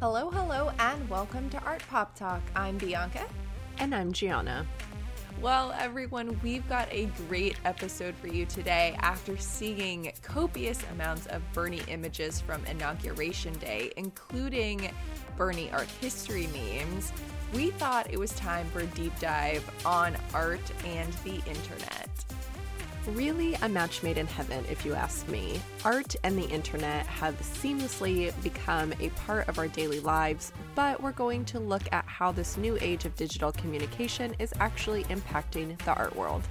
Hello, hello, and welcome to Art Pop Talk. I'm Bianca. And I'm Gianna. Well, everyone, we've got a great episode for you today. After seeing copious amounts of Bernie images from Inauguration Day, including Bernie art history memes, we thought it was time for a deep dive on art and the internet. Really, a match made in heaven, if you ask me. Art and the internet have seamlessly become a part of our daily lives, but we're going to look at how this new age of digital communication is actually impacting the art world.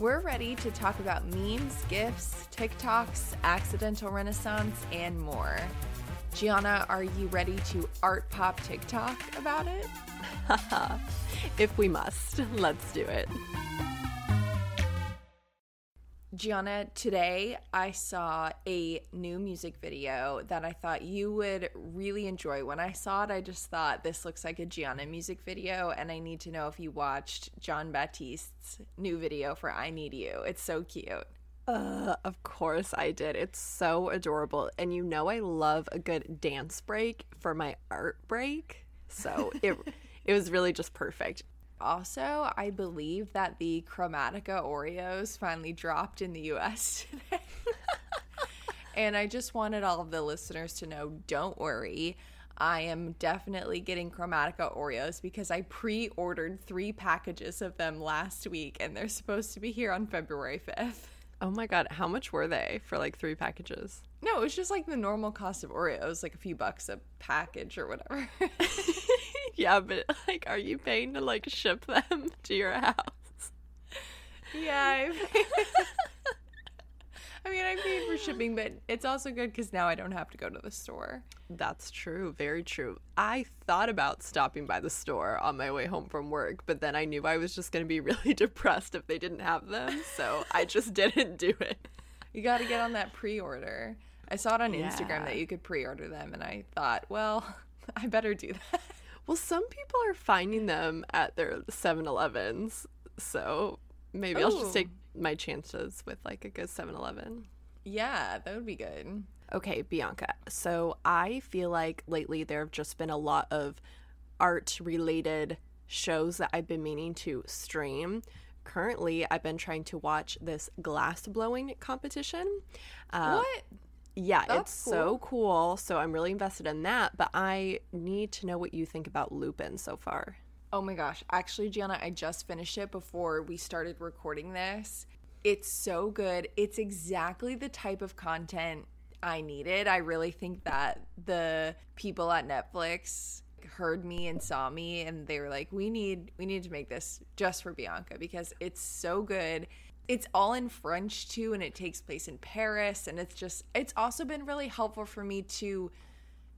We're ready to talk about memes, GIFs, TikToks, accidental renaissance, and more. Gianna, are you ready to art pop TikTok about it? if we must, let's do it. Gianna, today I saw a new music video that I thought you would really enjoy. When I saw it, I just thought this looks like a Gianna music video, and I need to know if you watched Jon Batiste's new video for I Need You. It's so cute. Uh, of course I did. It's so adorable. And you know I love a good dance break for my art break. So it it was really just perfect. Also, I believe that the Chromatica Oreos finally dropped in the US today. and I just wanted all of the listeners to know don't worry. I am definitely getting Chromatica Oreos because I pre ordered three packages of them last week and they're supposed to be here on February 5th. Oh my god, how much were they for like three packages? No, it was just like the normal cost of Oreos, like a few bucks a package or whatever. yeah, but like, are you paying to like ship them to your house? Yeah. I mean, I paid for shipping, but it's also good because now I don't have to go to the store. That's true. Very true. I thought about stopping by the store on my way home from work, but then I knew I was just going to be really depressed if they didn't have them. So I just didn't do it. You got to get on that pre order. I saw it on yeah. Instagram that you could pre order them, and I thought, well, I better do that. Well, some people are finding them at their 7 Elevens. So maybe Ooh. I'll just take my chances with like a good 7-Eleven. Yeah, that would be good. Okay, Bianca. So I feel like lately there have just been a lot of art related shows that I've been meaning to stream. Currently, I've been trying to watch this glass blowing competition. Uh, what? Yeah, That's it's cool. so cool. So I'm really invested in that, but I need to know what you think about Lupin so far. Oh my gosh. Actually, Gianna, I just finished it before we started recording this. It's so good. It's exactly the type of content I needed. I really think that the people at Netflix heard me and saw me and they were like, "We need we need to make this just for Bianca because it's so good." It's all in French too and it takes place in Paris and it's just it's also been really helpful for me to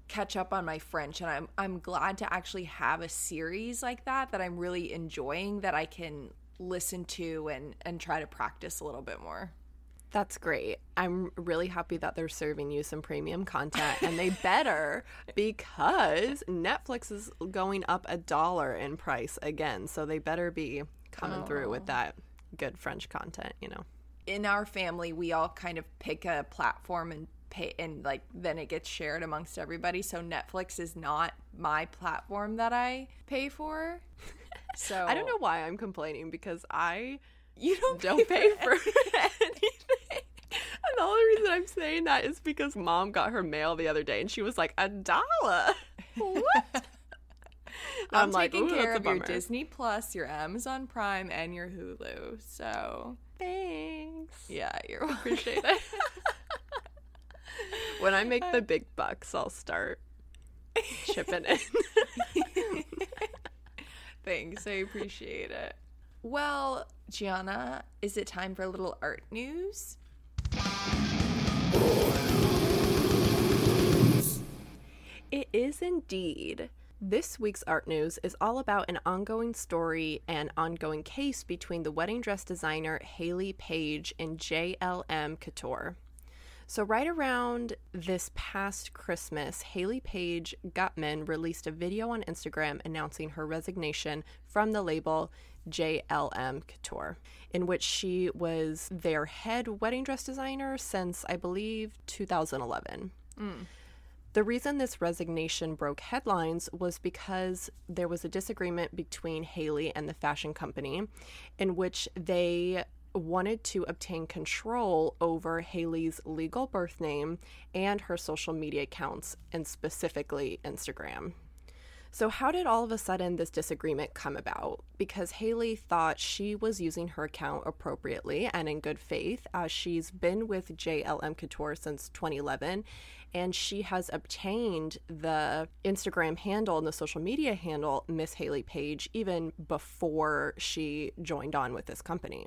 catch up on my French and I'm I'm glad to actually have a series like that that I'm really enjoying that I can listen to and and try to practice a little bit more. That's great. I'm really happy that they're serving you some premium content and they better because Netflix is going up a dollar in price again. So they better be coming oh. through with oh. that good French content, you know. In our family, we all kind of pick a platform and pay and like then it gets shared amongst everybody. So netflix is not my platform that i pay for. So i don't know why i'm complaining because i you don't, don't pay, pay for, for anything. And the only reason i'm saying that is because mom got her mail the other day and she was like a dollar? What I'm, I'm taking care of your Disney Plus, your Amazon Prime, and your Hulu. So thanks. Yeah, you appreciate it when I make the uh, big bucks, I'll start chipping in. Thanks, I appreciate it. Well, Gianna, is it time for a little art news? It is indeed. This week's art news is all about an ongoing story and ongoing case between the wedding dress designer Hayley Paige and JLM Couture. So, right around this past Christmas, Hayley Paige Gutman released a video on Instagram announcing her resignation from the label JLM Couture, in which she was their head wedding dress designer since, I believe, 2011. Mm. The reason this resignation broke headlines was because there was a disagreement between Hayley and the fashion company in which they wanted to obtain control over Hayley's legal birth name and her social media accounts, and specifically Instagram. So, how did all of a sudden this disagreement come about? Because Hayley thought she was using her account appropriately and in good faith, as she's been with JLM Couture since 2011, and she has obtained the Instagram handle and the social media handle Miss Hayley Paige even before she joined on with this company.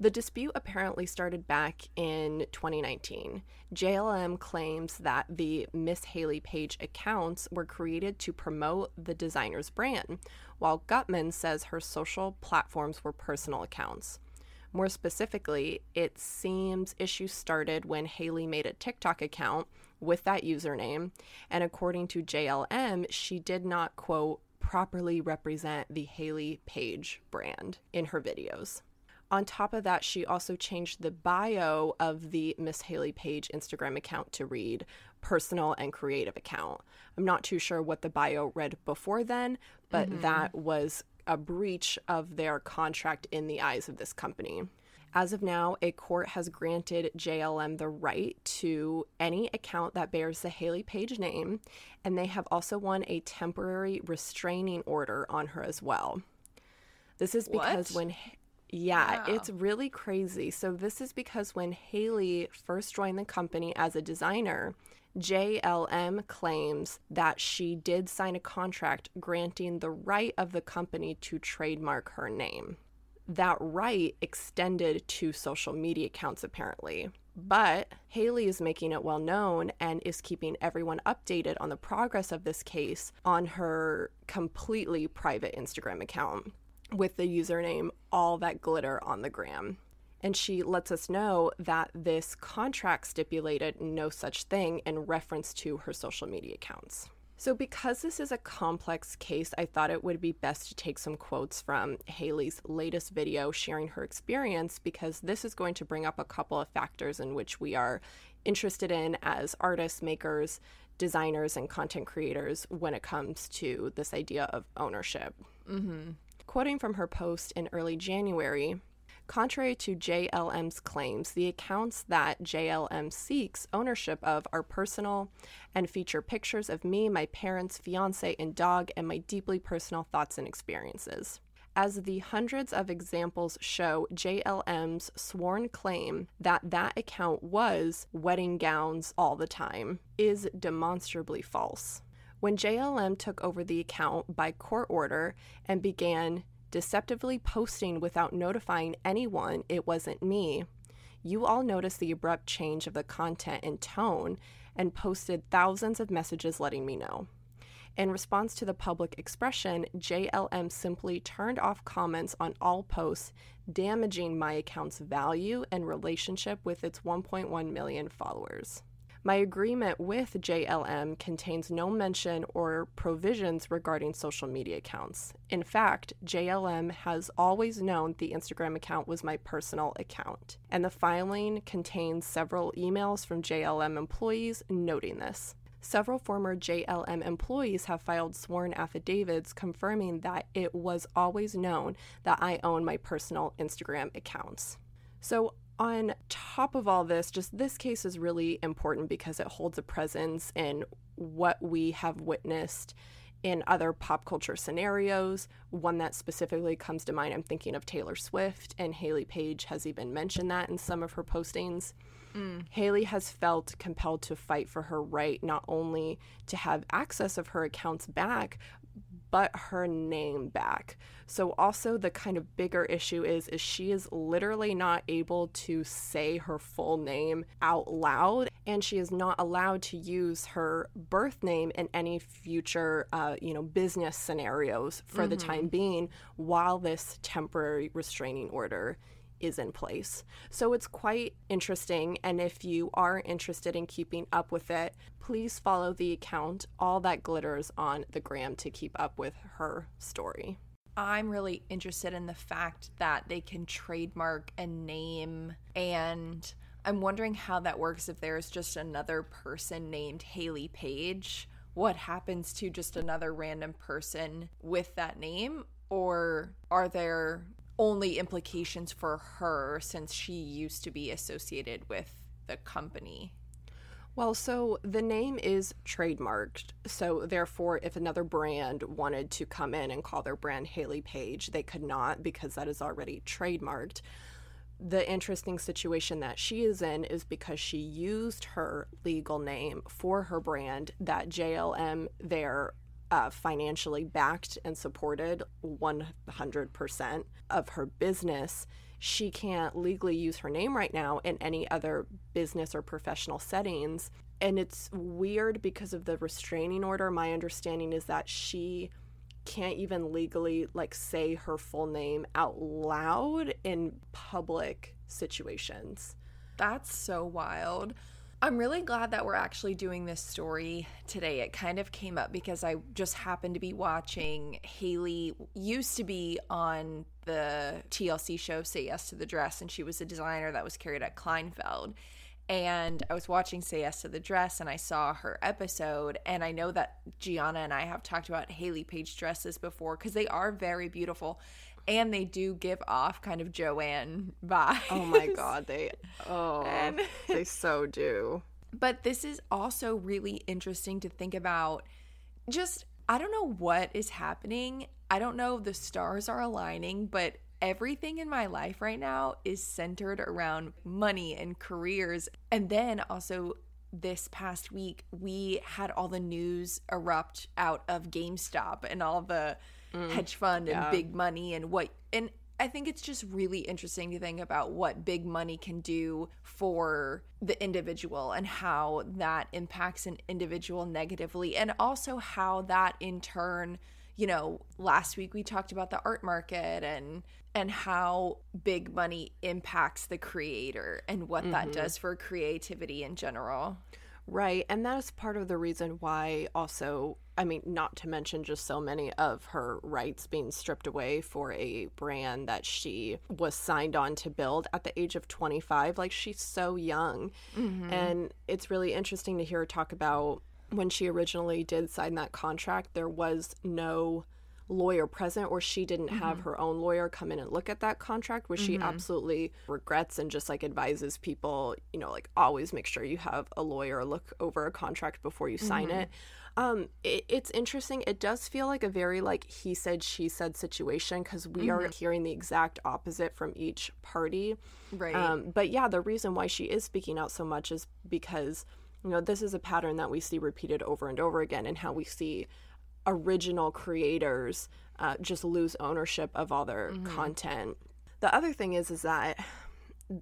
The dispute apparently started back in 2019. JLM claims that the Miss Hayley Paige accounts were created to promote the designer's brand, while Gutman says her social platforms were personal accounts. More specifically, it seems issues started when Hayley made a TikTok account with that username, and according to JLM, she did not, quote, properly represent the Hayley Paige brand in her videos. On top of that, she also changed the bio of the Miss Hayley Paige Instagram account to read personal and creative account. I'm not too sure what the bio read before then, but mm-hmm. that was a breach of their contract in the eyes of this company. As of now, a court has granted JLM the right to any account that bears the Hayley Paige name, and they have also won a temporary restraining order on her as well. This is because what? when yeah, wow. it's really crazy. So, this is because when Hayley first joined the company as a designer, JLM claims that she did sign a contract granting the right of the company to trademark her name. That right extended to social media accounts, apparently. But Hayley is making it well known and is keeping everyone updated on the progress of this case on her completely private Instagram account with the username all that glitter on the gram. And she lets us know that this contract stipulated no such thing in reference to her social media accounts. So, because this is a complex case, I thought it would be best to take some quotes from Hayley's latest video sharing her experience because this is going to bring up a couple of factors in which we are interested in as artists, makers, designers, and content creators when it comes to this idea of ownership. Mm-hmm. Quoting from her post in early January, Contrary to JLM's claims, the accounts that JLM seeks ownership of are personal and feature pictures of me, my parents, fiance, and dog, and my deeply personal thoughts and experiences. As the hundreds of examples show, JLM's sworn claim that that account was wedding gowns all the time is demonstrably false. When JLM took over the account by court order and began deceptively posting without notifying anyone it wasn't me, you all noticed the abrupt change of the content and tone and posted thousands of messages letting me know. In response to the public expression, JLM simply turned off comments on all posts, damaging my account's value and relationship with its 1.1 million followers. My agreement with JLM contains no mention or provisions regarding social media accounts. In fact, JLM has always known the Instagram account was my personal account, and the filing contains several emails from JLM employees noting this. Several former JLM employees have filed sworn affidavits confirming that it was always known that I own my personal Instagram accounts. So on top of all this, just this case is really important because it holds a presence in what we have witnessed in other pop culture scenarios. One that specifically comes to mind, I'm thinking of Taylor Swift, and Hayley Paige has even mentioned that in some of her postings. Mm. Hayley has felt compelled to fight for her right not only to have access of her accounts back, but her name back. So also the kind of bigger issue is is she is literally not able to say her full name out loud and she is not allowed to use her birth name in any future uh, you know business scenarios for mm-hmm. the time being while this temporary restraining order is in place. So it's quite interesting. And if you are interested in keeping up with it, please follow the account All That Glitters on the gram to keep up with her story. I'm really interested in the fact that they can trademark a name and I'm wondering how that works if there's just another person named Hayley Paige. What happens to just another random person with that name? Or are there only implications for her since she used to be associated with the company? Well, so the name is trademarked. So, therefore, if another brand wanted to come in and call their brand Hayley Paige, they could not because that is already trademarked. The interesting situation that she is in is because she used her legal name for her brand that JLM there uh, financially backed and supported 100% of her business she can't legally use her name right now in any other business or professional settings. And it's weird because of the restraining order. My understanding is that she can't even legally like say her full name out loud in public situations. That's so wild. I'm really glad that we're actually doing this story today. It kind of came up because I just happened to be watching Hayley used to be on the TLC show Say Yes to the Dress and she was a designer that was carried at Kleinfeld. And I was watching Say Yes to the Dress and I saw her episode. And I know that Gianna and I have talked about Hayley Paige dresses before because they are very beautiful and they do give off kind of Joanne oh vibes. Oh my god, they oh and, they so do. But this is also really interesting to think about. Just I don't know what is happening. I don't know the stars are aligning, but everything in my life right now is centered around money and careers. And then also this past week, we had all the news erupt out of GameStop and all the mm, hedge fund and yeah. big money and what and I think it's just really interesting to think about what big money can do for the individual and how that impacts an individual negatively and also how that in turn you know last week we talked about the art market and and how big money impacts the creator and what mm-hmm. that does for creativity in general Right. And that is part of the reason why, also, I mean, not to mention just so many of her rights being stripped away for a brand that she was signed on to build at the age of 25. Like, she's so young. Mm-hmm. And it's really interesting to hear her talk about when she originally did sign that contract, there was no lawyer present or she didn't mm-hmm. have her own lawyer come in and look at that contract which mm-hmm. she absolutely regrets and just like advises people you know like always make sure you have a lawyer look over a contract before you sign mm-hmm. it um it, it's interesting it does feel like a very like he said she said situation because we are mm-hmm. hearing the exact opposite from each party right um but yeah the reason why she is speaking out so much is because you know this is a pattern that we see repeated over and over again and how we see original creators uh, just lose ownership of all their mm-hmm. content. The other thing is is that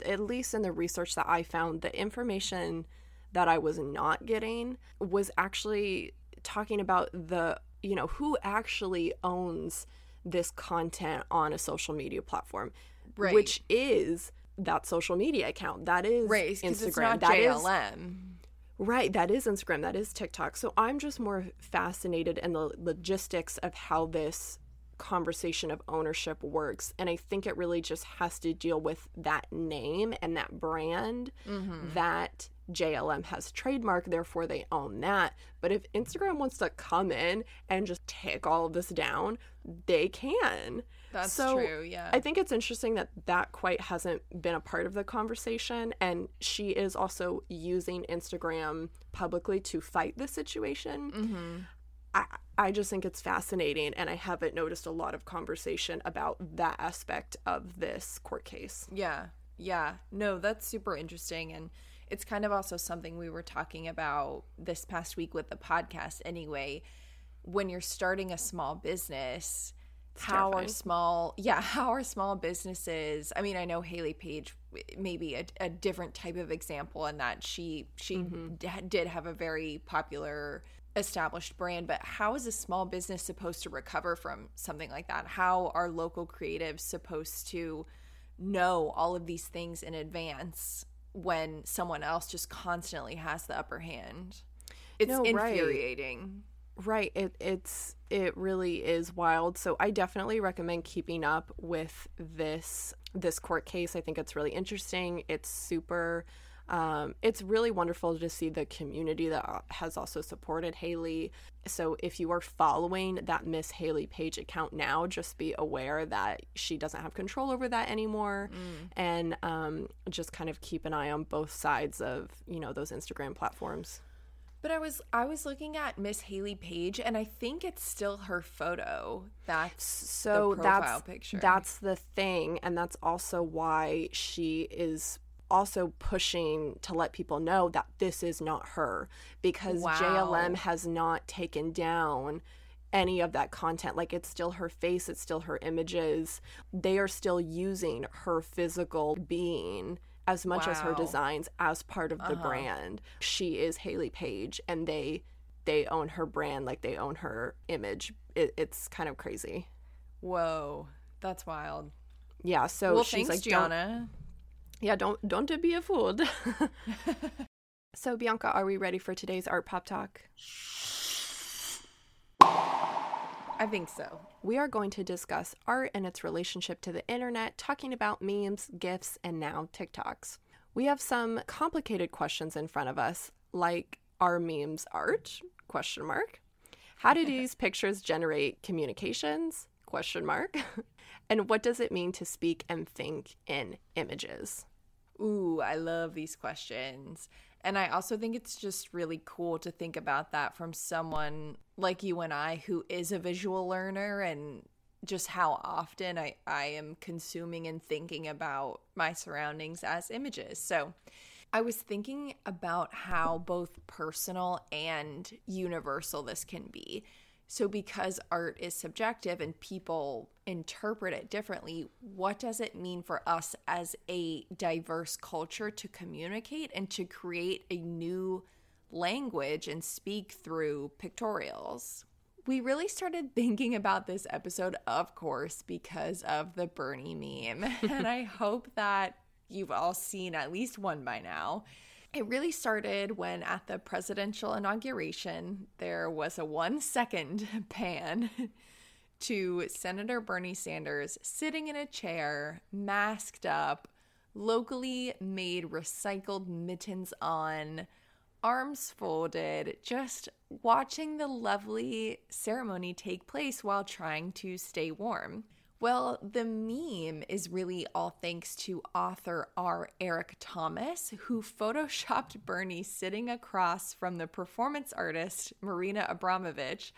at least in the research that I found, the information that I was not getting was actually talking about the you know who actually owns this content on a social media platform, right. which is that social media account. That is right, Instagram. It's not JLM. Is, Right, that is Instagram, that is TikTok. So I'm just more fascinated in the logistics of how this conversation of ownership works. And I think it really just has to deal with that name and that brand mm-hmm. that JLM has trademark, therefore they own that. But if Instagram wants to come in and just take all of this down, they can. That's so true, yeah. I think it's interesting that that quite hasn't been a part of the conversation. And she is also using Instagram publicly to fight the situation. Mm-hmm. I, I just think it's fascinating, and I haven't noticed a lot of conversation about that aspect of this court case. Yeah, yeah. No, that's super interesting. And it's kind of also something we were talking about this past week with the podcast, anyway. When you're starting a small business, it's how terrifying. are small yeah how are small businesses i mean i know hayley paige maybe a, a different type of example in that she she mm-hmm. d- did have a very popular established brand but how is a small business supposed to recover from something like that how are local creatives supposed to know all of these things in advance when someone else just constantly has the upper hand it's no, infuriating right. Right. It it's it really is wild. So I definitely recommend keeping up with this this court case. I think it's really interesting. It's super Um, it's really wonderful to see the community that uh, has also supported Hayley. So if you are following that Miss Hayley Paige account now, just be aware that she doesn't have control over that anymore, mm. and um, just kind of keep an eye on both sides of you know those Instagram platforms. But I was I was looking at Miss Hayley Paige, and I think it's still her photo. That's so that's picture. that's the thing, and that's also why she is also pushing to let people know that this is not her because wow. JLM has not taken down any of that content. Like it's still her face, it's still her images. They are still using her physical being as much wow. as her designs as part of the uh-huh. brand. She is Hayley Paige and they they own her brand like they own her image. It, it's kind of crazy. Whoa, that's wild. Yeah, so well, she's thanks, like Gianna. Yeah, don't don't be a fool. so Bianca, are we ready for today's art pop talk? I think so. We are going to discuss art and its relationship to the internet, talking about memes, GIFs, and now TikToks. We have some complicated questions in front of us, like are memes art? Question mark. How do these pictures generate communications? Question mark. and what does it mean to speak and think in images? Ooh, I love these questions. And I also think it's just really cool to think about that from someone like you and I who is a visual learner and just how often I, I am consuming and thinking about my surroundings as images. So I was thinking about how both personal and universal this can be. So, because art is subjective and people interpret it differently, what does it mean for us as a diverse culture to communicate and to create a new language and speak through pictorials? We really started thinking about this episode, of course, because of the Bernie meme. and I hope that you've all seen at least one by now. It really started when, at the presidential inauguration, there was a one second pan to Senator Bernie Sanders sitting in a chair, masked up, locally made recycled mittens on, arms folded, just watching the lovely ceremony take place while trying to stay warm. Well, the meme is really all thanks to author R. Eric Thomas, who photoshopped Bernie sitting across from the performance artist Marina Abramović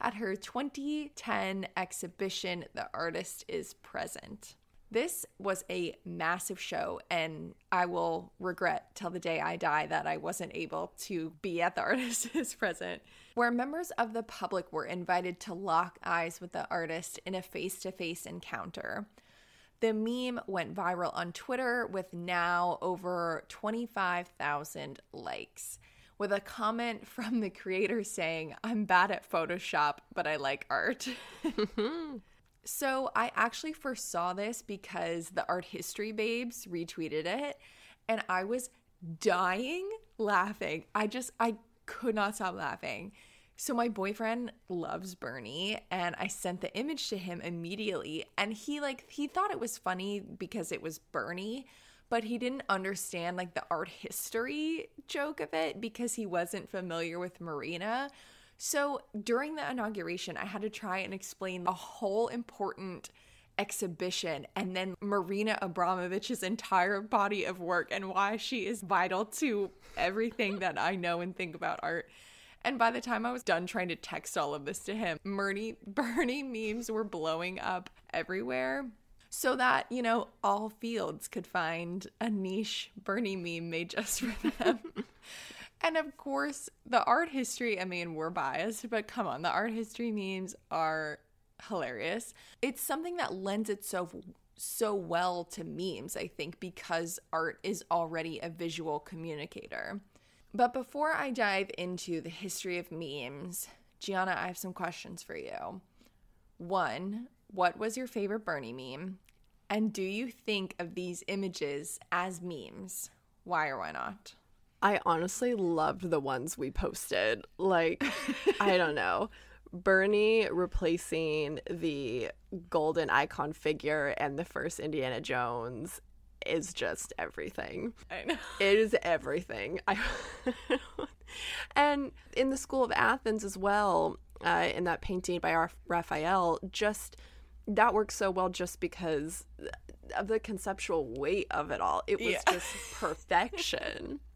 at her 2010 exhibition, The Artist is Present. This was a massive show, and I will regret till the day I die that I wasn't able to be at the artist is present, where members of the public were invited to lock eyes with the artist in a face to face encounter. The meme went viral on Twitter with now over 25,000 likes, with a comment from the creator saying, I'm bad at Photoshop, but I like art. Mm-hmm. So I actually first saw this because the art history babes retweeted it and I was dying laughing. I just I could not stop laughing. So my boyfriend loves Bernie and I sent the image to him immediately and he like he thought it was funny because it was Bernie, but he didn't understand like the art history joke of it because he wasn't familiar with Marina. So during the inauguration, I had to try and explain a whole important exhibition and then Marina Abramović's entire body of work and why she is vital to everything that I know and think about art. And by the time I was done trying to text all of this to him, Bernie, Bernie memes were blowing up everywhere so that, you know, all fields could find a niche Bernie meme made just for them. And of course, the art history, I mean, we're biased, but come on, the art history memes are hilarious. It's something that lends itself so well to memes, I think, because art is already a visual communicator. But before I dive into the history of memes, Gianna, I have some questions for you. One, what was your favorite Bernie meme? And do you think of these images as memes? Why or why not? I honestly loved the ones we posted. Like, I don't know. Bernie replacing the golden icon figure and the first Indiana Jones is just everything. I know. It is everything. I and in the School of Athens as well, uh, in that painting by Raphael, just that works so well just because of the conceptual weight of it all. It was yeah. just perfection.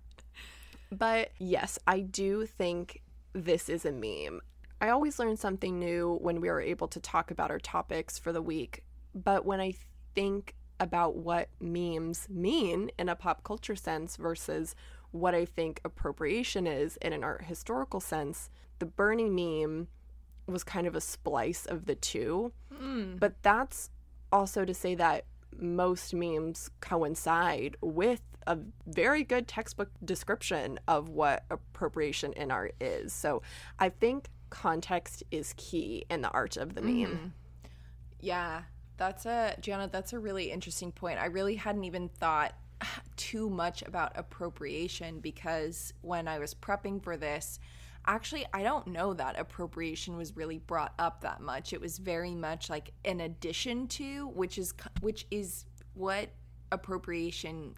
but yes, I do think this is a meme. I always learn something new when we are able to talk about our topics for the week. But when I think about what memes mean in a pop culture sense versus what I think appropriation is in an art historical sense, the Bernie meme was kind of a splice of the two. Mm. But that's also to say that most memes coincide with a very good textbook description of what appropriation in art is. So I think context is key in the art of the meme. Mm. Yeah, that's a Gianna, that's a really interesting point. I really hadn't even thought too much about appropriation because when I was prepping for this, actually I don't know that appropriation was really brought up that much. It was very much like an addition to, which is which is what appropriation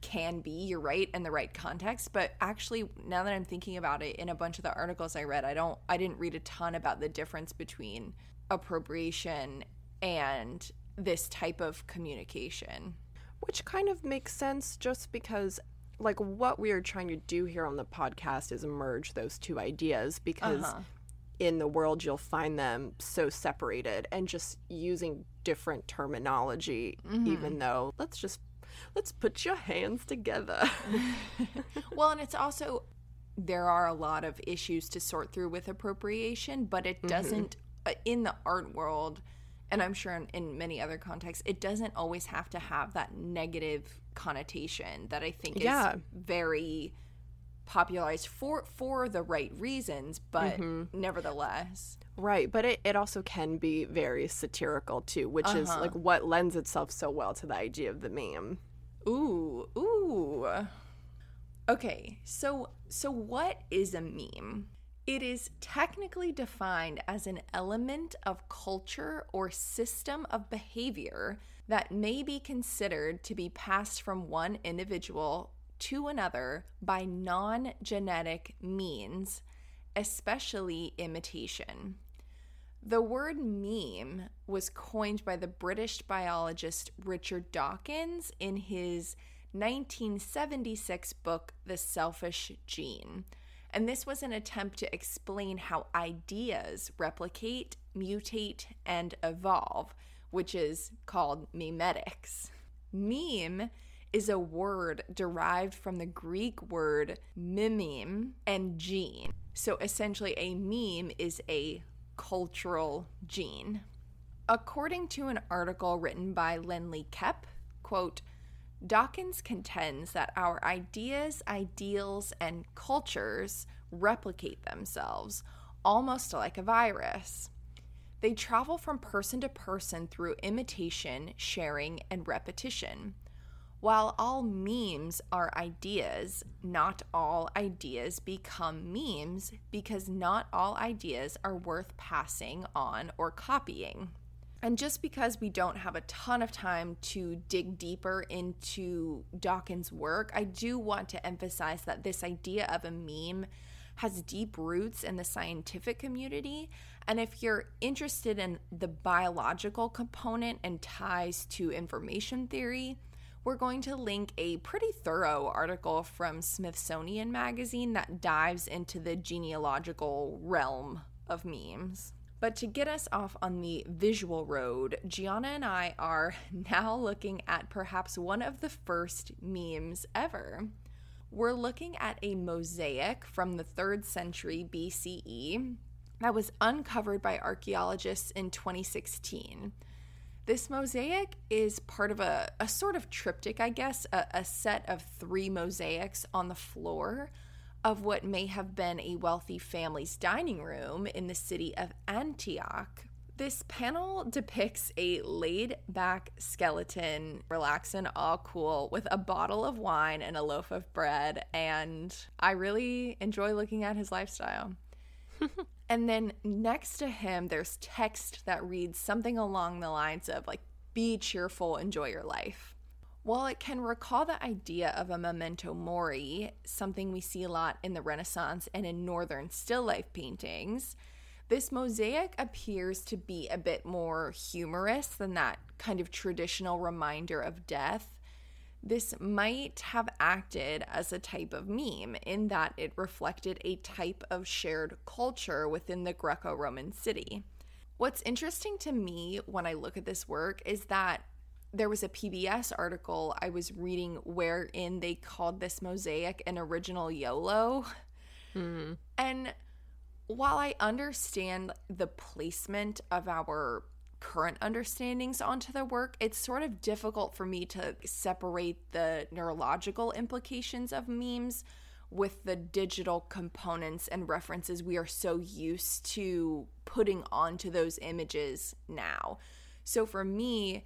can be. You're right in the right context, but actually now that I'm thinking about it in a bunch of the articles I read, I don't I didn't read a ton about the difference between appropriation and this type of communication. Which kind of makes sense just because like what we are trying to do here on the podcast is merge those two ideas because uh-huh. in the world you'll find them so separated and just using different terminology mm-hmm. even though let's just let's put your hands together. well, and it's also there are a lot of issues to sort through with appropriation, but it mm-hmm. doesn't mm-hmm. in the art world and I'm sure in, in, many other contexts, it doesn't always have to have that negative connotation that I think yeah. is very popularized for for the right reasons, but mm-hmm. nevertheless. Right, but it, it also can be very satirical too, which uh-huh. is like what lends itself so well to the idea of the meme. Ooh, ooh. Okay, so so what is a meme? It is technically defined as an element of culture or system of behavior that may be considered to be passed from one individual to another by non genetic means, especially imitation. The word meme was coined by the British biologist Richard Dawkins in his 1976 book, The Selfish Gene and this was an attempt to explain how ideas replicate, mutate, and evolve, which is called memetics. Meme is a word derived from the Greek word mimeme and gene. So essentially, a meme is a cultural gene. According to an article written by Lindley Kep, quote, Dawkins contends that our ideas, ideals, and cultures replicate themselves, almost like a virus. They travel from person to person through imitation, sharing, and repetition. While all memes are ideas, not all ideas become memes because not all ideas are worth passing on or copying. And just because we don't have a ton of time to dig deeper into Dawkins' work, I do want to emphasize that this idea of a meme has deep roots in the scientific community. And if you're interested in the biological component and ties to information theory, we're going to link a pretty thorough article from Smithsonian Magazine that dives into the genealogical realm of memes. But to get us off on the visual road, Gianna and I are now looking at perhaps one of the first memes ever. We're looking at a mosaic from the 3rd century BCE that was uncovered by archaeologists in 2016. This mosaic is part of a, a sort of triptych, I guess, a, a set of three mosaics on the floor of what may have been a wealthy family's dining room in the city of Antioch. This panel depicts a laid back skeleton, relaxing, all cool, with a bottle of wine and a loaf of bread. And I really enjoy looking at his lifestyle. and then next to him, there's text that reads something along the lines of, like, be cheerful, enjoy your life. While it can recall the idea of a memento mori, something we see a lot in the Renaissance and in Northern still life paintings, this mosaic appears to be a bit more humorous than that kind of traditional reminder of death. This might have acted as a type of meme in that it reflected a type of shared culture within the Greco Roman city. What's interesting to me when I look at this work is that there was a PBS article I was reading wherein they called this mosaic an original YOLO. Mm. And while I understand the placement of our current understandings onto the work, it's sort of difficult for me to separate the neurological implications of memes with the digital components and references we are so used to putting onto those images now. So for me,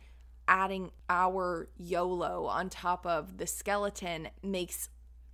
adding our YOLO on top of the skeleton makes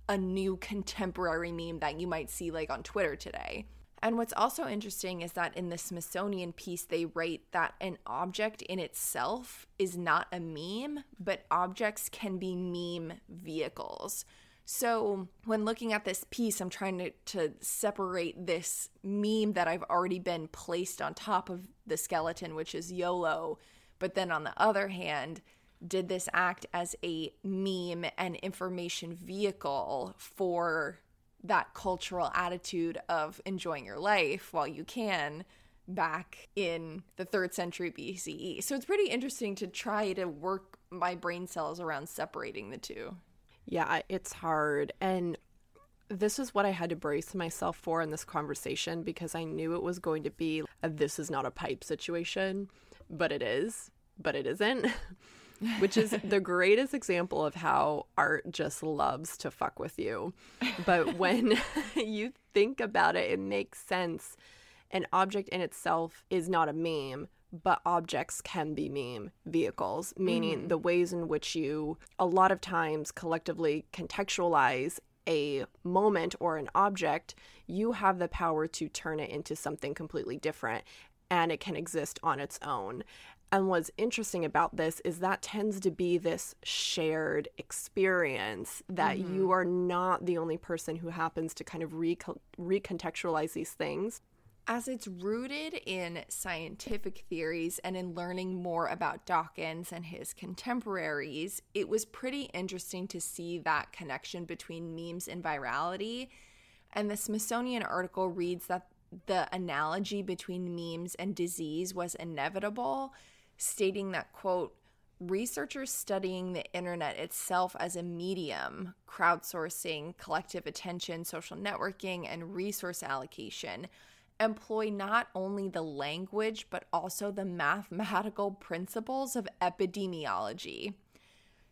a new contemporary meme that you might see like on Twitter today. And what's also interesting is that in the Smithsonian piece, they write that an object in itself is not a meme, but objects can be meme vehicles. So, when looking at this piece, I'm trying to, to separate this meme that I've already been placed on top of the skeleton, which is YOLO, but then on the other hand, did this act as a meme and information vehicle for that cultural attitude of enjoying your life while you can back in the third century BCE? So it's pretty interesting to try to work my brain cells around separating the two. Yeah, it's hard. And this is what I had to brace myself for in this conversation because I knew it was going to be a this is not a pipe situation, but it is but it isn't. Which is the greatest example of how art just loves to fuck with you. But when you think about it, it makes sense. An object in itself is not a meme, but objects can be meme vehicles, meaning mm. the ways in which you, a lot of times, collectively contextualize a moment or an object, you have the power to turn it into something completely different and it can exist on its own. And what's interesting about this is that tends to be this shared experience that mm-hmm. you are not the only person who happens to kind of re- recontextualize these things. As it's rooted in scientific theories and in learning more about Dawkins and his contemporaries, it was pretty interesting to see that connection between memes and virality. And the Smithsonian article reads that the analogy between memes and disease was inevitable stating that, quote, researchers studying the internet itself as a medium, crowdsourcing, collective attention, social networking, and resource allocation employ not only the language but also the mathematical principles of epidemiology.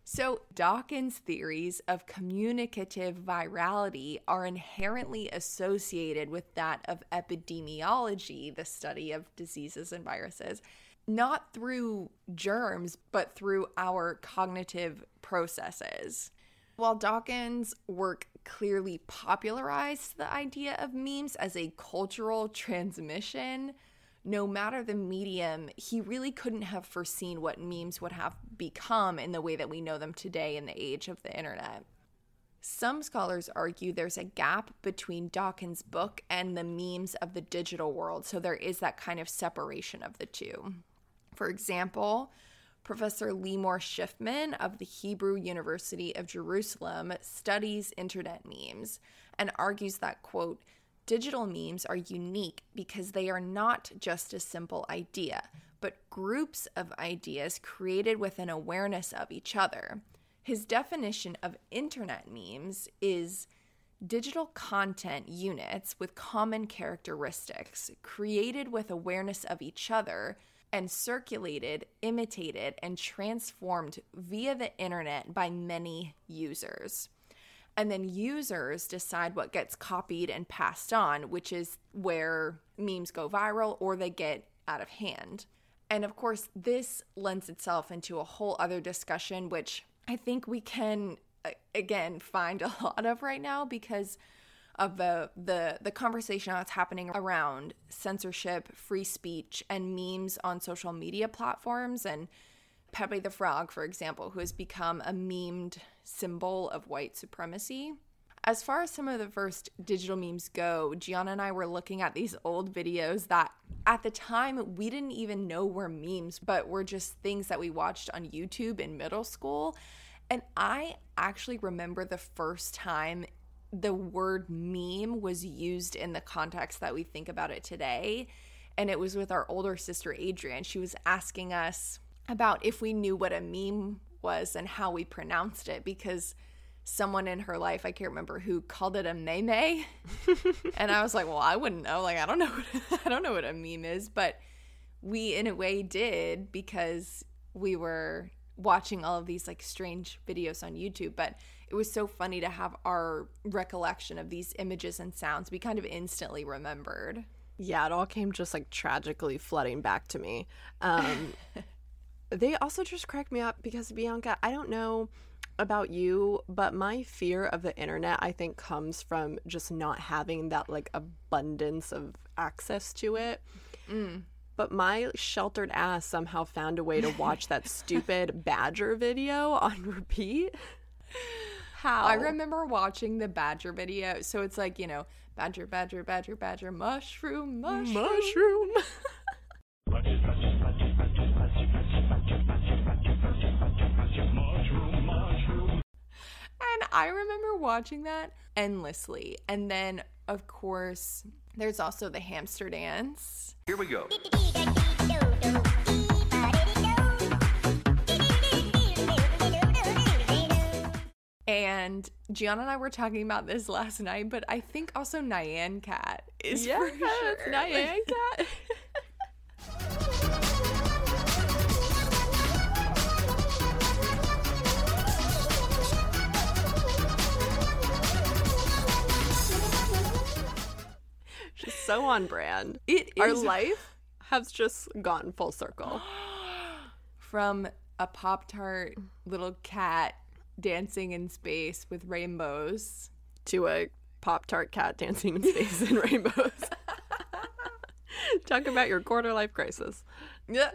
So, Dawkins' theories of communicative virality are inherently associated with that of epidemiology, the study of diseases and viruses, not through germs, but through our cognitive processes. While Dawkins' work clearly popularized the idea of memes as a cultural transmission, no matter the medium, he really couldn't have foreseen what memes would have become in the way that we know them today in the age of the internet. Some scholars argue there's a gap between Dawkins' book and the memes of the digital world, so there is that kind of separation of the two. For example, Professor Limor Shifman of the Hebrew University of Jerusalem studies internet memes and argues that, quote, digital memes are unique because they are not just a simple idea, but groups of ideas created with an awareness of each other. His definition of internet memes is digital content units with common characteristics created with awareness of each other and circulated, imitated, and transformed via the internet by many users. And then users decide what gets copied and passed on, which is where memes go viral or they get out of hand. And of course, this lends itself into a whole other discussion, which I think we can, again, find a lot of right now because of the the the conversation that's happening around censorship, free speech, and memes on social media platforms. And Pepe the Frog, for example, who has become a memed symbol of white supremacy. As far as some of the first digital memes go, Gianna and I were looking at these old videos that at the time we didn't even know were memes, but were just things that we watched on YouTube in middle school. And I actually remember the first time the word meme was used in the context that we think about it today. And it was with our older sister, Adrienne. She was asking us about if we knew what a meme was and how we pronounced it because someone in her life, I can't remember who, called it a meme. and I was like, well, I wouldn't know. Like, I don't know. What, I don't know what a meme is. But we, in a way, did because we were watching all of these like strange videos on YouTube. But it was so funny to have our recollection of these images and sounds We kind of instantly remembered. Yeah, it all came just like tragically flooding back to me. Um, they also just cracked me up because Bianca, I don't know about you, but my fear of the internet, I think, comes from just not having that like abundance of access to it. Mm. But my sheltered ass somehow found a way to watch that stupid badger video on repeat. How? I remember watching the badger video. So it's like, you know, badger, badger, badger, badger, mushroom, mushroom. Mushroom. And I remember watching that endlessly. And then, of course, there's also the hamster dance. Here we go. And Gianna and I were talking about this last night, but I think also Nyan Cat is yeah, for sure. Nyan Cat. She's so on brand. It Our life has just gone full circle. From a Pop Tart little cat dancing in space with rainbows to a Pop Tart cat dancing in space in rainbows. Talk about your quarter life crisis. Yeah.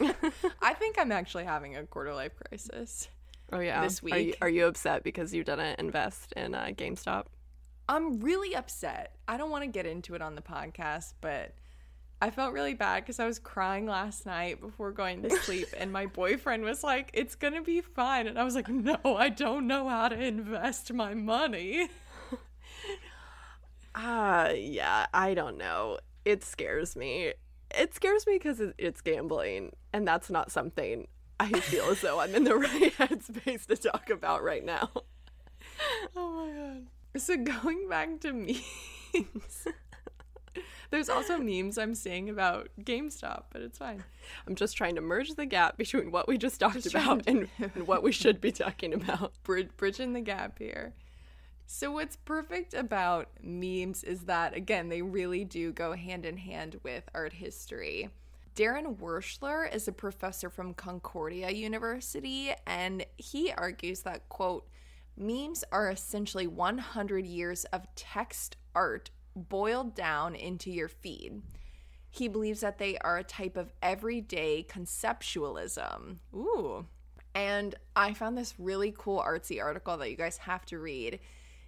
I think I'm actually having a quarter life crisis. Oh yeah. This week. Are you, are you upset because you didn't invest in uh, GameStop? I'm really upset. I don't want to get into it on the podcast, but I felt really bad because I was crying last night before going to sleep, and my boyfriend was like, It's gonna be fine. And I was like, No, I don't know how to invest my money. Ah, uh, yeah, I don't know. It scares me. It scares me because it's gambling, and that's not something I feel as though I'm in the right headspace to talk about right now. Oh my god. So going back to memes, there's also memes I'm seeing about GameStop, but it's fine. I'm just trying to merge the gap between what we just talked just about and, and, what we should be talking about. Brid- bridging the gap here. So, what's perfect about memes is that, again, they really do go hand in hand with art history. Darren Wershler is a professor from Concordia University, and he argues that, quote, Memes are essentially 100 years of text art boiled down into your feed. He believes that they are a type of everyday conceptualism. Ooh. And I found this really cool artsy article that you guys have to read.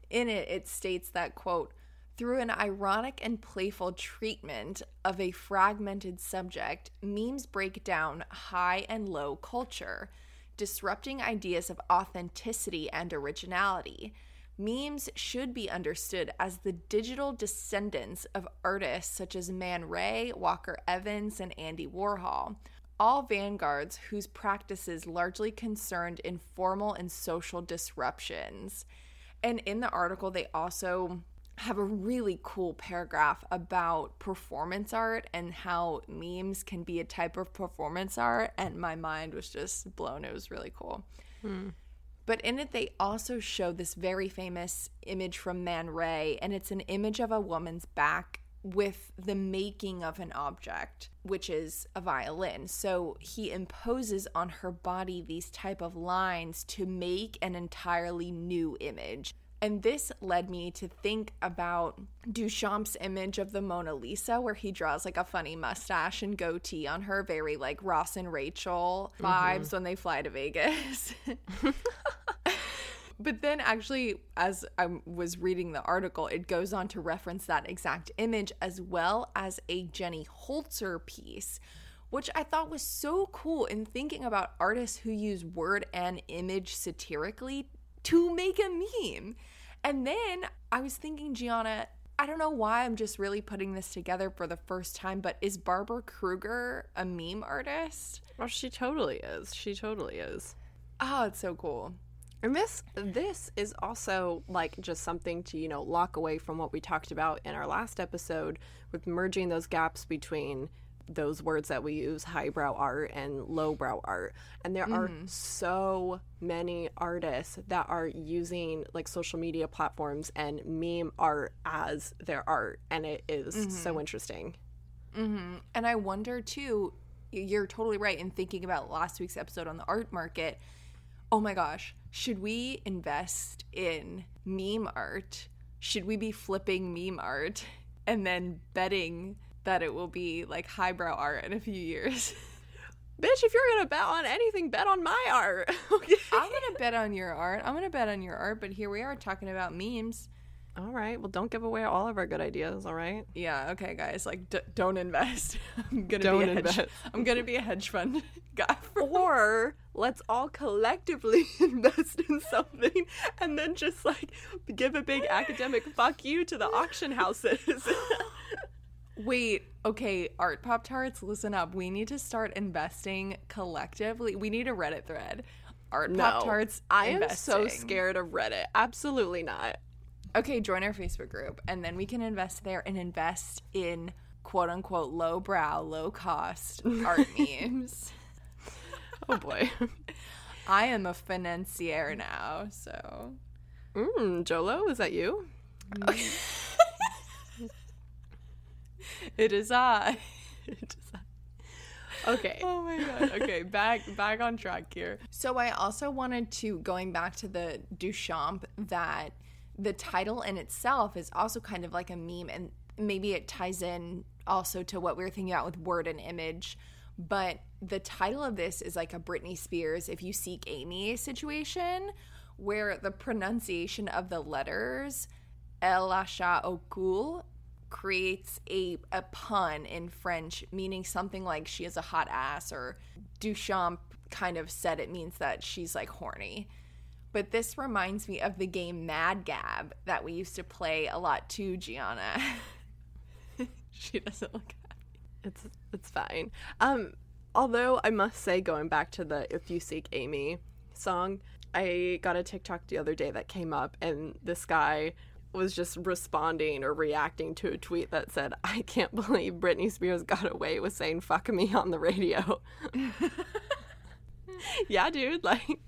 In it, it states that, quote, through an ironic and playful treatment of a fragmented subject, memes break down high and low culture disrupting ideas of authenticity and originality. Memes should be understood as the digital descendants of artists such as Man Ray, Walker Evans, and Andy Warhol, all vanguards whose practices largely concerned informal and social disruptions. And in the article, they also have a really cool paragraph about performance art and how memes can be a type of performance art. And my mind was just blown. It was really cool. Hmm. But in it, they also show this very famous image from Man Ray, and it's an image of a woman's back with the making of an object, which is a violin. So he imposes on her body these type of lines to make an entirely new image And this led me to think about Duchamp's image of the Mona Lisa, where he draws like a funny mustache and goatee on her, very like Ross and Rachel vibes mm-hmm. when they fly to Vegas. but then, actually, as I was reading the article, it goes on to reference that exact image as well as a Jenny Holzer piece, which I thought was so cool in thinking about artists who use word and image satirically to make a meme. And then I was thinking, Gianna, I don't know why I'm just really putting this together for the first time, but is Barbara Kruger a meme artist? Oh, she totally is. She totally is. Oh, it's so cool. And this this is also like just something to, you know, lock away from what we talked about in our last episode with merging those gaps between those words that we use highbrow art and lowbrow art and there mm-hmm. are so many artists that are using like social media platforms and meme art as their art and it is mm-hmm. so interesting mm-hmm. and i wonder too you're totally right in thinking about last week's episode on the art market oh my gosh should we invest in meme art should we be flipping meme art and then betting that it will be like highbrow art in a few years. Bitch, if you're gonna bet on anything, bet on my art. okay. I'm gonna bet on your art. I'm gonna bet on your art, but here we are talking about memes. All right. Well, don't give away all of our good ideas. All right. Yeah. Okay, guys. Like, d- don't invest. I'm gonna don't be a invest. Hedge, I'm gonna be a hedge fund guy. or let's all collectively invest in something, and then just like give a big academic fuck you to the auction houses. Wait, okay, Art Pop Tarts, listen up. We need to start investing collectively. We need a Reddit thread. Art no, Pop Tarts. I am so scared of Reddit. Absolutely not. Okay, join our Facebook group and then we can invest there and invest in quote unquote low brow, low cost art memes. Oh boy. I am a financier now, so. Mm, Jolo, is that you? it is I. it is I. Okay. Oh my god. Okay, back back on track here. So I also wanted to going back to the Duchamp that the title in itself is also kind of like a meme and maybe it ties in also to what we were thinking about with word and image. But the title of this is like a Britney Spears if you seek Amy situation where the pronunciation of the letters El Asha Okul creates a, a pun in French, meaning something like she is a hot ass, or Duchamp kind of said it means that she's like horny. But this reminds me of the game Mad Gab that we used to play a lot too, Gianna. she doesn't look happy. It's it's fine. Um, although I must say, going back to the "If You Seek Amy" song, I got a TikTok the other day that came up, and this guy was just responding or reacting to a tweet that said, I can't believe Britney Spears got away with saying fuck me on the radio. yeah, dude, like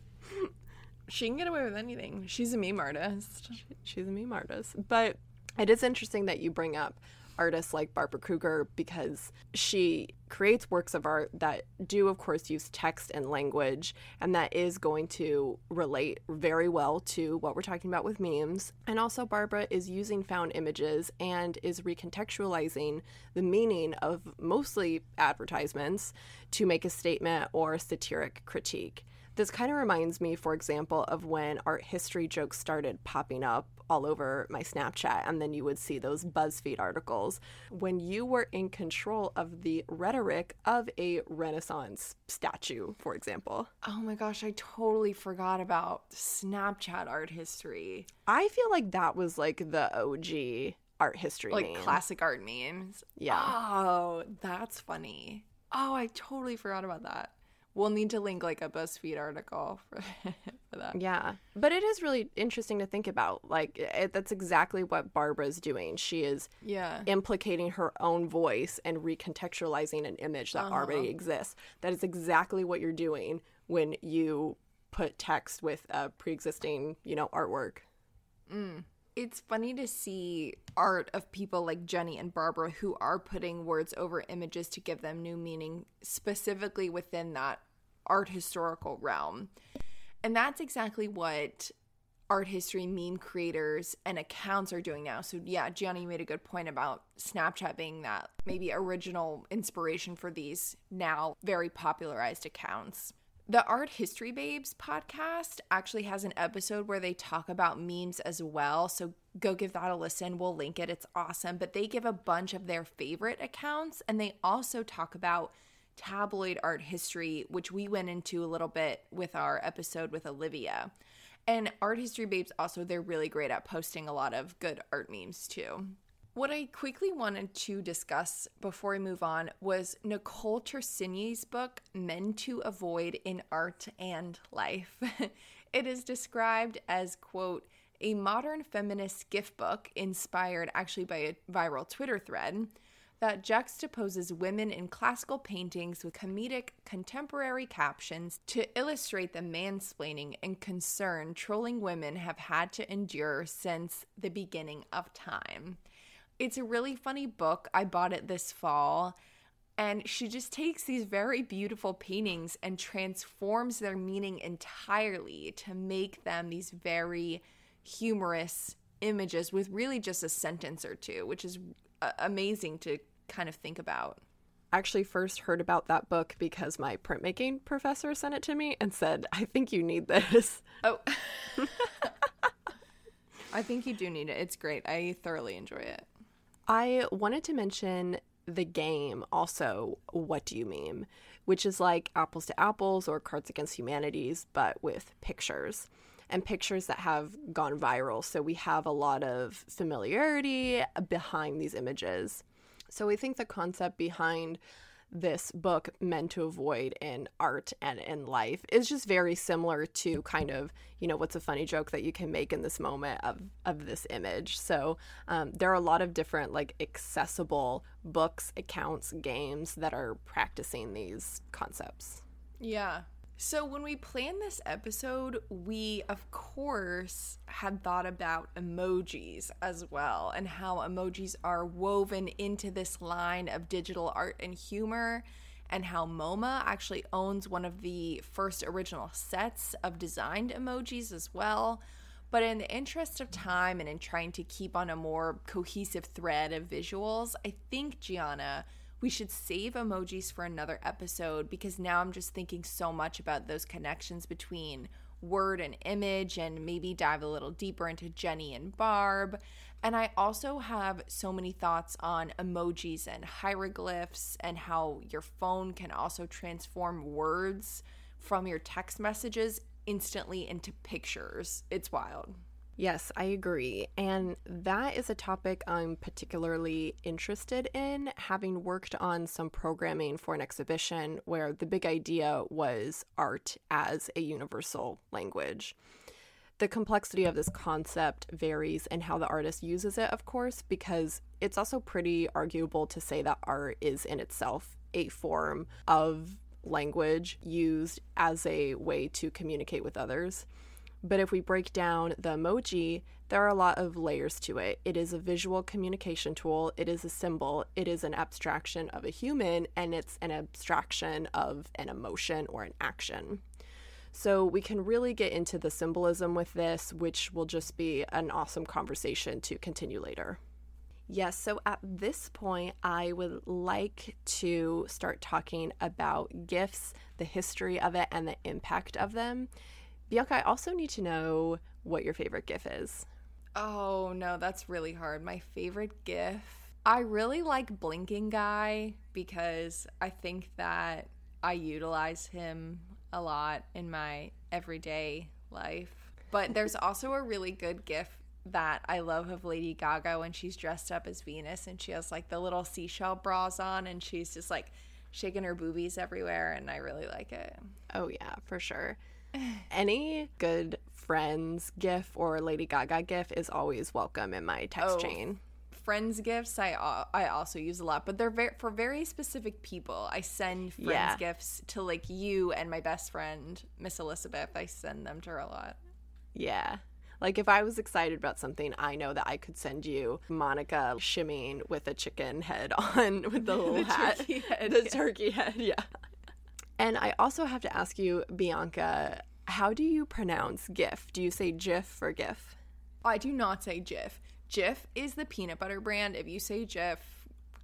she can get away with anything. She's a meme artist. She's a meme artist. But it is interesting that you bring up artists like Barbara Kruger because she creates works of art that do, of course, use text and language, and that is going to relate very well to what we're talking about with memes. And also, Barbara is using found images and is recontextualizing the meaning of mostly advertisements to make a statement or satiric critique. This kind of reminds me, for example, of when art history jokes started popping up all over my Snapchat, and then you would see those BuzzFeed articles. When you were in control of the rhetoric of a Renaissance statue, for example. Oh my gosh, I totally forgot about Snapchat art history. I feel like that was like the OG art history like meme. classic art memes. Yeah. Oh, that's funny. Oh, I totally forgot about that. We'll need to link like a BuzzFeed article for, for that. Yeah. But it is really interesting to think about. Like, it, that's exactly what Barbara's doing. She is yeah. implicating her own voice and recontextualizing an image that uh-huh. already exists. That is exactly what you're doing when you put text with a pre existing, you know, artwork. Mm. It's funny to see art of people like Jenny and Barbara who are putting words over images to give them new meaning, specifically within that art historical realm. And that's exactly what art history meme creators and accounts are doing now. So yeah, Gianna, you made a good point about Snapchat being that maybe original inspiration for these now very popularized accounts. The Art History Babes podcast actually has an episode where they talk about memes as well. So go give that a listen. We'll link it. It's awesome. But they give a bunch of their favorite accounts and they also talk about tabloid art history, which we went into a little bit with our episode with Olivia. And Art History Babes also, they're really great at posting a lot of good art memes too. What I quickly wanted to discuss before we move on was Nicole Tersigni's book, Men to Avoid in Art and Life. it is described as, quote, a modern feminist gift book inspired actually by a viral Twitter thread that juxtaposes women in classical paintings with comedic contemporary captions to illustrate the mansplaining and concern trolling women have had to endure since the beginning of time. It's a really funny book. I bought it this fall. And she just takes these very beautiful paintings and transforms their meaning entirely to make them these very humorous images with really just a sentence or two, which is uh, amazing to kind of think about. I Actually, first heard about that book because my printmaking professor sent it to me and said, I think you need this. Oh. I think you do need it. It's great. I thoroughly enjoy it. I wanted to mention the game also, What Do You Meme, which is like apples to apples or Cards Against Humanities, but with pictures and pictures that have gone viral. So we have a lot of familiarity behind these images. So we think the concept behind this book meant to avoid in art and in life is just very similar to kind of you know what's a funny joke that you can make in this moment of of this image. So um, there are a lot of different like accessible books accounts games that are practicing these concepts. Yeah so, when we planned this episode, we of course had thought about emojis as well and how emojis are woven into this line of digital art and humor, and how MoMA actually owns one of the first original sets of designed emojis as well. But in the interest of time and in trying to keep on a more cohesive thread of visuals, I think Gianna we should save emojis for another episode because now I'm just thinking so much about those connections between word and image and maybe dive a little deeper into Jenny and Barb. And I also have so many thoughts on emojis and hieroglyphs and how your phone can also transform words from your text messages instantly into pictures. It's wild. Yes, I agree. And that is a topic I'm particularly interested in, having worked on some programming for an exhibition where the big idea was art as a universal language. The complexity of this concept varies in how the artist uses it, of course, because it's also pretty arguable to say that art is in itself a form of language used as a way to communicate with others. But if we break down the emoji, there are a lot of layers to it. It is a visual communication tool, it is a symbol, it is an abstraction of a human, and it's an abstraction of an emotion or an action. So we can really get into the symbolism with this, which will just be an awesome conversation to continue later. Yes, so at this point, I would like to start talking about gifts, the history of it, and the impact of them. Bianca, I also need to know what your favorite GIF is. Oh, no, that's really hard. My favorite GIF. I really like Blinking Guy because I think that I utilize him a lot in my everyday life. But there's also a really good GIF that I love of Lady Gaga when she's dressed up as Venus and she has like the little seashell bras on and she's just like shaking her boobies everywhere and I really like it. Oh yeah, for sure. Any good friends gif or Lady Gaga gif is always welcome in my text oh, chain. Friends gifts I I also use a lot, but they're very, for very specific people. I send friends yeah. gifts to like you and my best friend Miss Elizabeth. I send them to her a lot. Yeah. Like if I was excited about something, I know that I could send you Monica shimmying with a chicken head on with the little the hat. Turkey head, the yeah. turkey head, yeah. And I also have to ask you, Bianca, How do you pronounce GIF? Do you say GIF or GIF? I do not say Jif. Jif is the peanut butter brand. If you say Jif,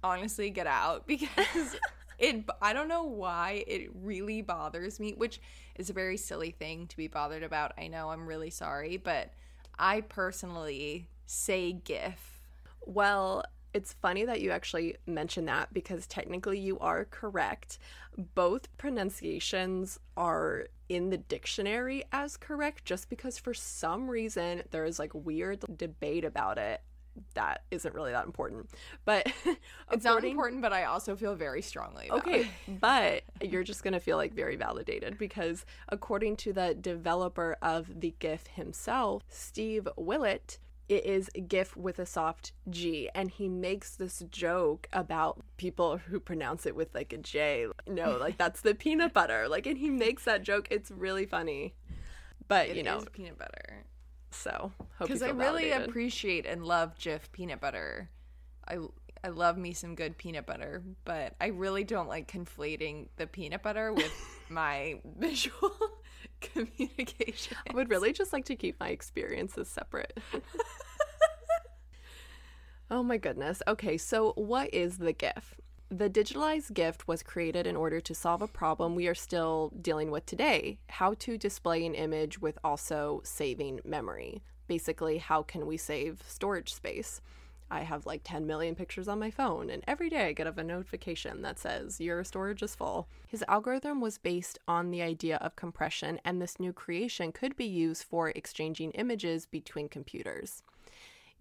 honestly, get out because it. I don't know why it really bothers me, which is a very silly thing to be bothered about. I know. I'm really sorry, but I personally say GIF. Well, it's funny that you actually mention that because technically you are correct. Both pronunciations are in the dictionary as correct just because for some reason there is like weird debate about it that isn't really that important. But it's not important, but I also feel very strongly. okay, it. but you're just gonna feel like very validated because according to the developer of the GIF himself, Steve Wilhite, it is GIF with a soft G, and he makes this joke about people who pronounce it with like a J. No, like that's the peanut butter. Like, and he makes that joke. It's really funny. But it you know, peanut butter. So because I really validated. appreciate and love Jif peanut butter. I I love me some good peanut butter, but I really don't like conflating the peanut butter with my visual communication. I would really just like to keep my experiences separate. oh my goodness. Okay, so what is the GIF? The digitalized GIF was created in order to solve a problem we are still dealing with today how to display an image with also saving memory. Basically, how can we save storage space? I have like 10 million pictures on my phone, and every day I get a notification that says your storage is full. His algorithm was based on the idea of compression, and this new creation could be used for exchanging images between computers.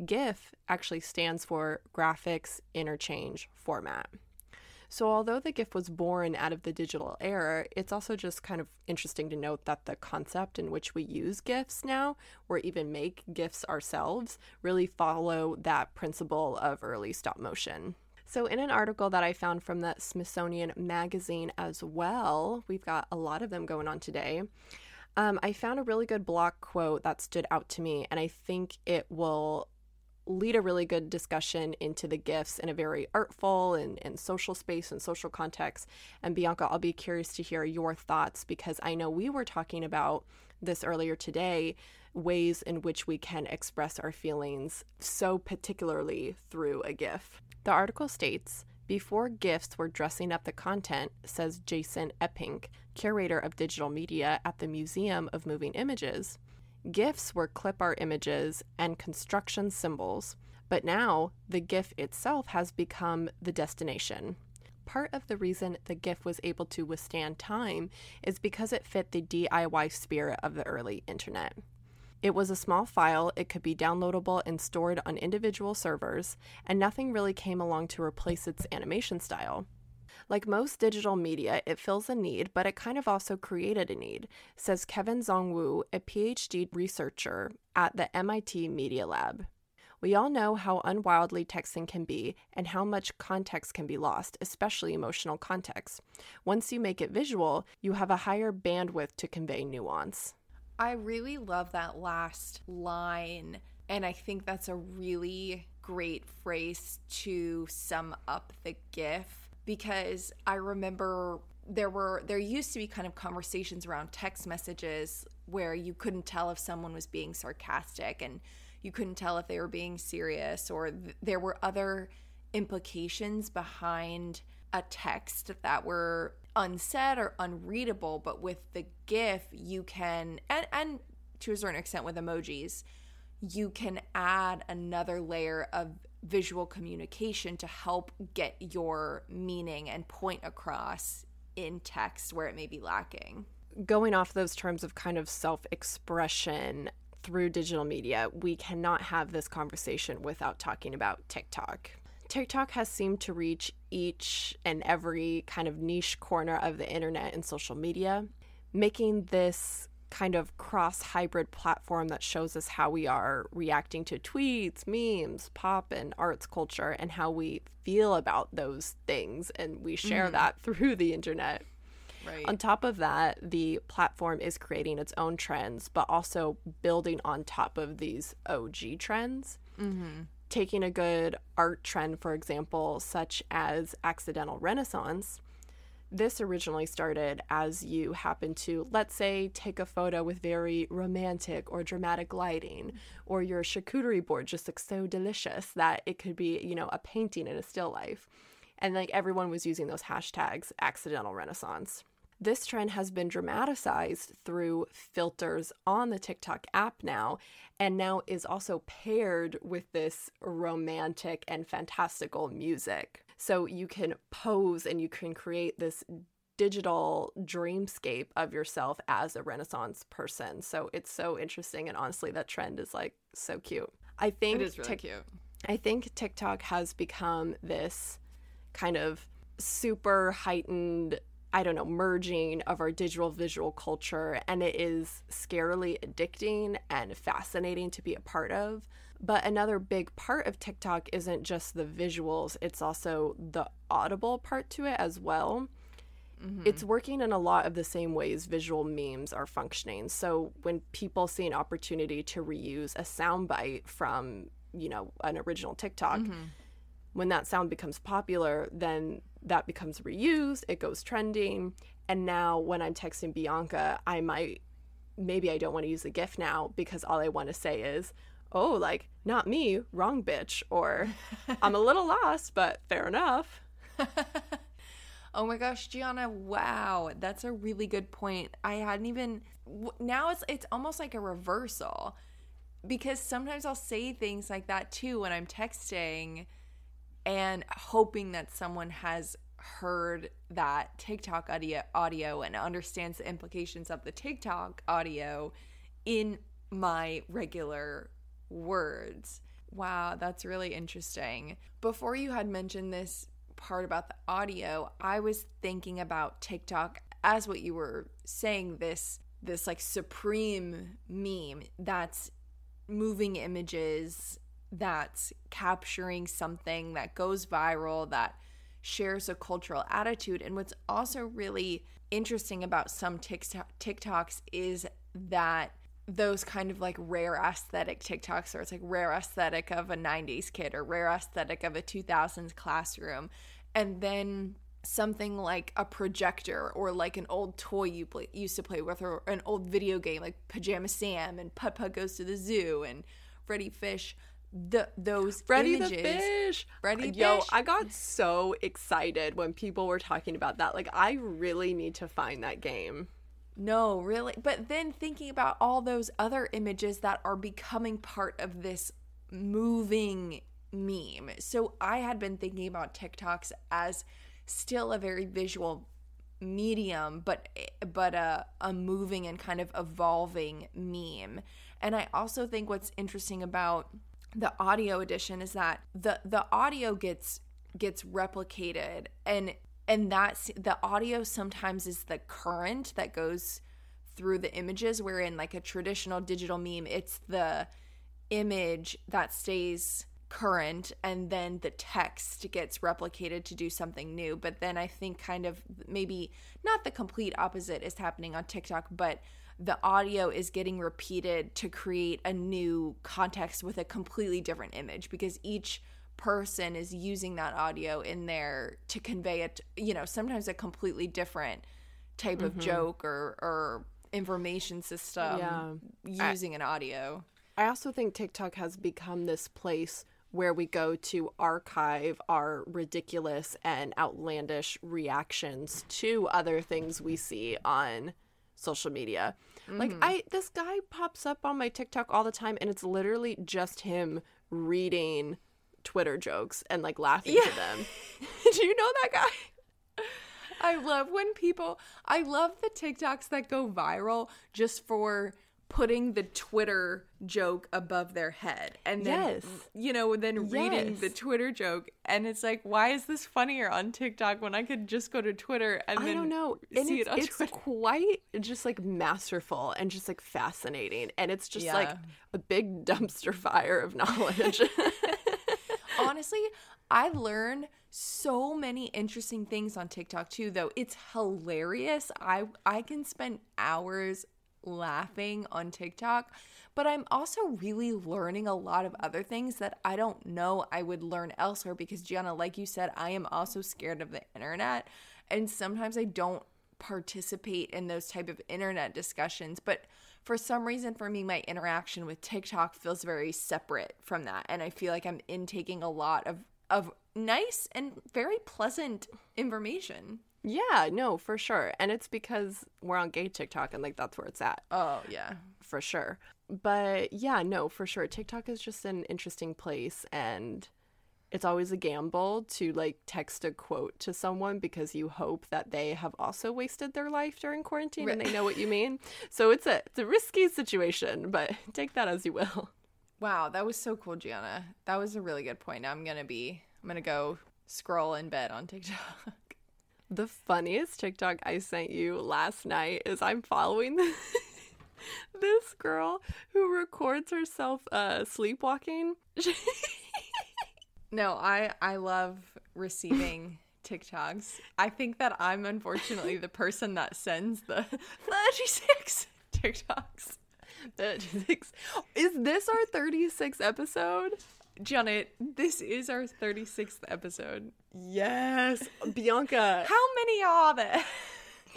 GIF actually stands for Graphics Interchange Format. So, although the GIF was born out of the digital era, it's also just kind of interesting to note that the concept in which we use GIFs now, or even make GIFs ourselves, really follow that principle of early stop motion. So, in an article that I found from the Smithsonian Magazine as well, we've got a lot of them going on today. Um, I found a really good block quote that stood out to me, and I think it will lead a really good discussion into the gifts in a very artful and, and social space and social context. And Bianca, I'll be curious to hear your thoughts because I know we were talking about this earlier today ways in which we can express our feelings so particularly through a GIF. The article states before GIFs were dressing up the content, says Jason Eppink, curator of digital media at the Museum of Moving Images. GIFs were clip art images and construction symbols, but now the GIF itself has become the destination. Part of the reason the GIF was able to withstand time is because it fit the DIY spirit of the early internet. It was a small file, it could be downloadable and stored on individual servers, and nothing really came along to replace its animation style. Like most digital media, it fills a need, but it kind of also created a need, says Kevin Zeng Hu, a PhD researcher at the MIT Media Lab. We all know how unwildly texting can be and how much context can be lost, especially emotional context. Once you make it visual, you have a higher bandwidth to convey nuance. I really love that last line, and I think that's a really great phrase to sum up the GIF because I remember there were there used to be kind of conversations around text messages where you couldn't tell if someone was being sarcastic and you couldn't tell if they were being serious or th- there were other implications behind a text that were unsaid or unreadable but with the gif you can and and to a certain extent with emojis you can add another layer of visual communication to help get your meaning and point across in text where it may be lacking. Going off those terms of kind of self expression through digital media, we cannot have this conversation without talking about TikTok. TikTok has seemed to reach each and every kind of niche corner of the internet and social media, making this kind of cross hybrid platform that shows us how we are reacting to tweets, memes, pop, and arts culture, and how we feel about those things. And we share mm-hmm. that through the internet. Right. On top of that, the platform is creating its own trends, but also building on top of these OG trends. Mm-hmm. Taking a good art trend, for example, such as accidental renaissance, This originally started as you happen to, let's say, take a photo with very romantic or dramatic lighting, or your charcuterie board just looks so delicious that it could be, you know, a painting in a still life. And like everyone was using those hashtags, accidental renaissance. This trend has been dramatized through filters on the TikTok app now, and now is also paired with this romantic and fantastical music. So you can pose and you can create this digital dreamscape of yourself as a Renaissance person. So it's so interesting, and honestly, that trend is like so cute. I think it is really cute. I think TikTok has become this kind of super heightened I don't know, merging of our digital visual culture, and it is scarily addicting and fascinating to be a part of. But another big part of TikTok isn't just the visuals, it's also the audible part to it as well. Mm-hmm. It's working in a lot of the same ways visual memes are functioning. So when people see an opportunity to reuse a soundbite from, you know, an original TikTok, mm-hmm. when that sound becomes popular, then that becomes reused, it goes trending. And now when I'm texting Bianca, I might, maybe I don't want to use the GIF now because all I want to say is, oh, like, not me, wrong bitch. Or I'm a little lost, but fair enough. oh my gosh, Gianna, wow. That's a really good point. I hadn't even, now it's, it's almost like a reversal because sometimes I'll say things like that too when I'm texting and hoping that someone has heard that TikTok audio, audio and understands the implications of the TikTok audio in my regular words. Wow, that's really interesting. Before you had mentioned this part about the audio, I was thinking about TikTok as what you were saying this this like supreme meme that's moving images that's capturing something that goes viral, that shares a cultural attitude. And what's also really interesting about some TikTok, TikToks is that those kind of like rare aesthetic TikToks, or it's like rare aesthetic of a 90s kid or rare aesthetic of a 2000s classroom. And then something like a projector or like an old toy you play, used to play with or an old video game like Pajama Sam and Putt Putt Goes to the Zoo and Freddi Fish the those Freddy images. the fish. Freddy Yo, fish. I got so excited when people were talking about that. Like I really need to find that game. No, really. But then thinking about all those other images that are becoming part of this moving meme. So I had been thinking about TikToks as still a very visual medium but but a a moving and kind of evolving meme. And I also think what's interesting about the audio edition is that the the audio gets gets replicated and and that's the audio sometimes is the current that goes through the images where in like a traditional digital meme it's the image that stays current and then the text gets replicated to do something new. But then i think kind of maybe not the complete opposite is happening on tiktok but the audio is getting repeated to create a new context with a completely different image because each person is using that audio in there to convey it you know sometimes a completely different type mm-hmm. of joke or or information system yeah. using I, an audio i also think tiktok has become this place where we go to archive our ridiculous and outlandish reactions to other things we see on social media. Mm-hmm. Like I this guy pops up on my TikTok all the time and it's literally just him reading Twitter jokes and like laughing yeah. to them. Do you know that guy? I love when people I love the TikToks that go viral just for putting the Twitter joke above their head and then yes. you know then reading yes. the Twitter joke and it's like why is this funnier on TikTok when I could just go to Twitter and I don't know and it's, it it's Twitter. quite just like masterful and just like fascinating and it's just yeah. like a big dumpster fire of knowledge. Honestly, I learn so many interesting things on TikTok too though. It's hilarious. I I can spend hours laughing on TikTok, but I'm also really learning a lot of other things that I don't know I would learn elsewhere because Gianna, like you said, I am also scared of the internet and sometimes I don't participate in those type of internet discussions, but for some reason for me my interaction with TikTok feels very separate from that and I feel like I'm intaking a lot of of nice and very pleasant information. Yeah, no, for sure. And it's because we're on gay TikTok and like that's where it's at. Oh, yeah. For sure. But yeah, no, for sure. TikTok is just an interesting place and it's always a gamble to like text a quote to someone because you hope that they have also wasted their life during quarantine right. and they know what you mean. So it's a it's a risky situation, but take that as you will. Wow, that was so cool, Gianna. That was a really good point. Now I'm gonna be I'm gonna go scroll in bed on TikTok. The funniest TikTok I sent you last night is I'm following this, this girl who records herself uh, sleepwalking. No, I I love receiving TikToks. I think that I'm unfortunately the person that sends the 36 TikToks. 36. Is this our 36th episode? Janet, this is our 36th episode. Yes. Bianca. How many are there?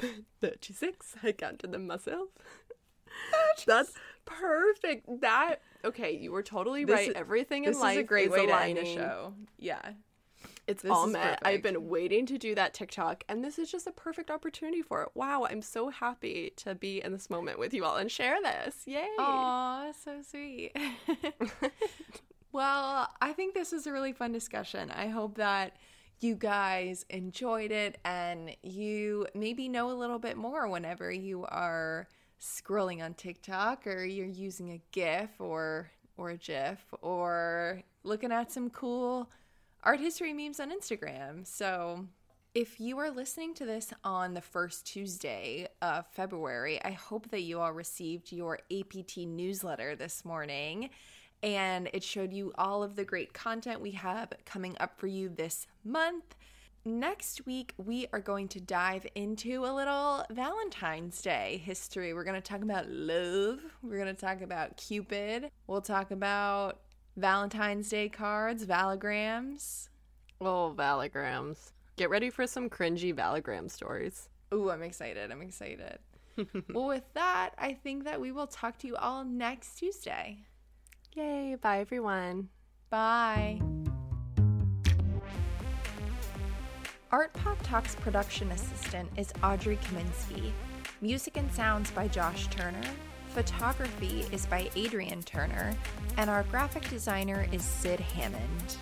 36. I counted them myself. That's perfect. That okay, you were totally this right. Is, Everything in life is a great is way aligning. to end a show. Yeah. It's this all met. I've been waiting to do that TikTok, and this is just a perfect opportunity for it. Wow, I'm so happy to be in this moment with you all and share this. Yay! Aw, so sweet. well, I think this was a really fun discussion. I hope that you guys enjoyed it and you maybe know a little bit more whenever you are scrolling on TikTok or you're using a GIF or or a GIF or looking at some cool art history memes on Instagram. So if you are listening to this on the first Tuesday of February, I hope that you all received your APT newsletter this morning and it showed you all of the great content we have coming up for you this month. Next week, we are going to dive into a little Valentine's Day history. We're going to talk about love. We're going to talk about Cupid. We'll talk about Valentine's Day cards, valograms. Oh, valograms. Get ready for some cringy valogram stories. Ooh, I'm excited. I'm excited. well, with that, I think that we will talk to you all next Tuesday. Yay. Bye, everyone. Bye. Art Pop Talks production assistant is Audrey Kaminsky. Music and sounds by Josh Turner. Photography is by Adrian Turner. And our graphic designer is Sid Hammond.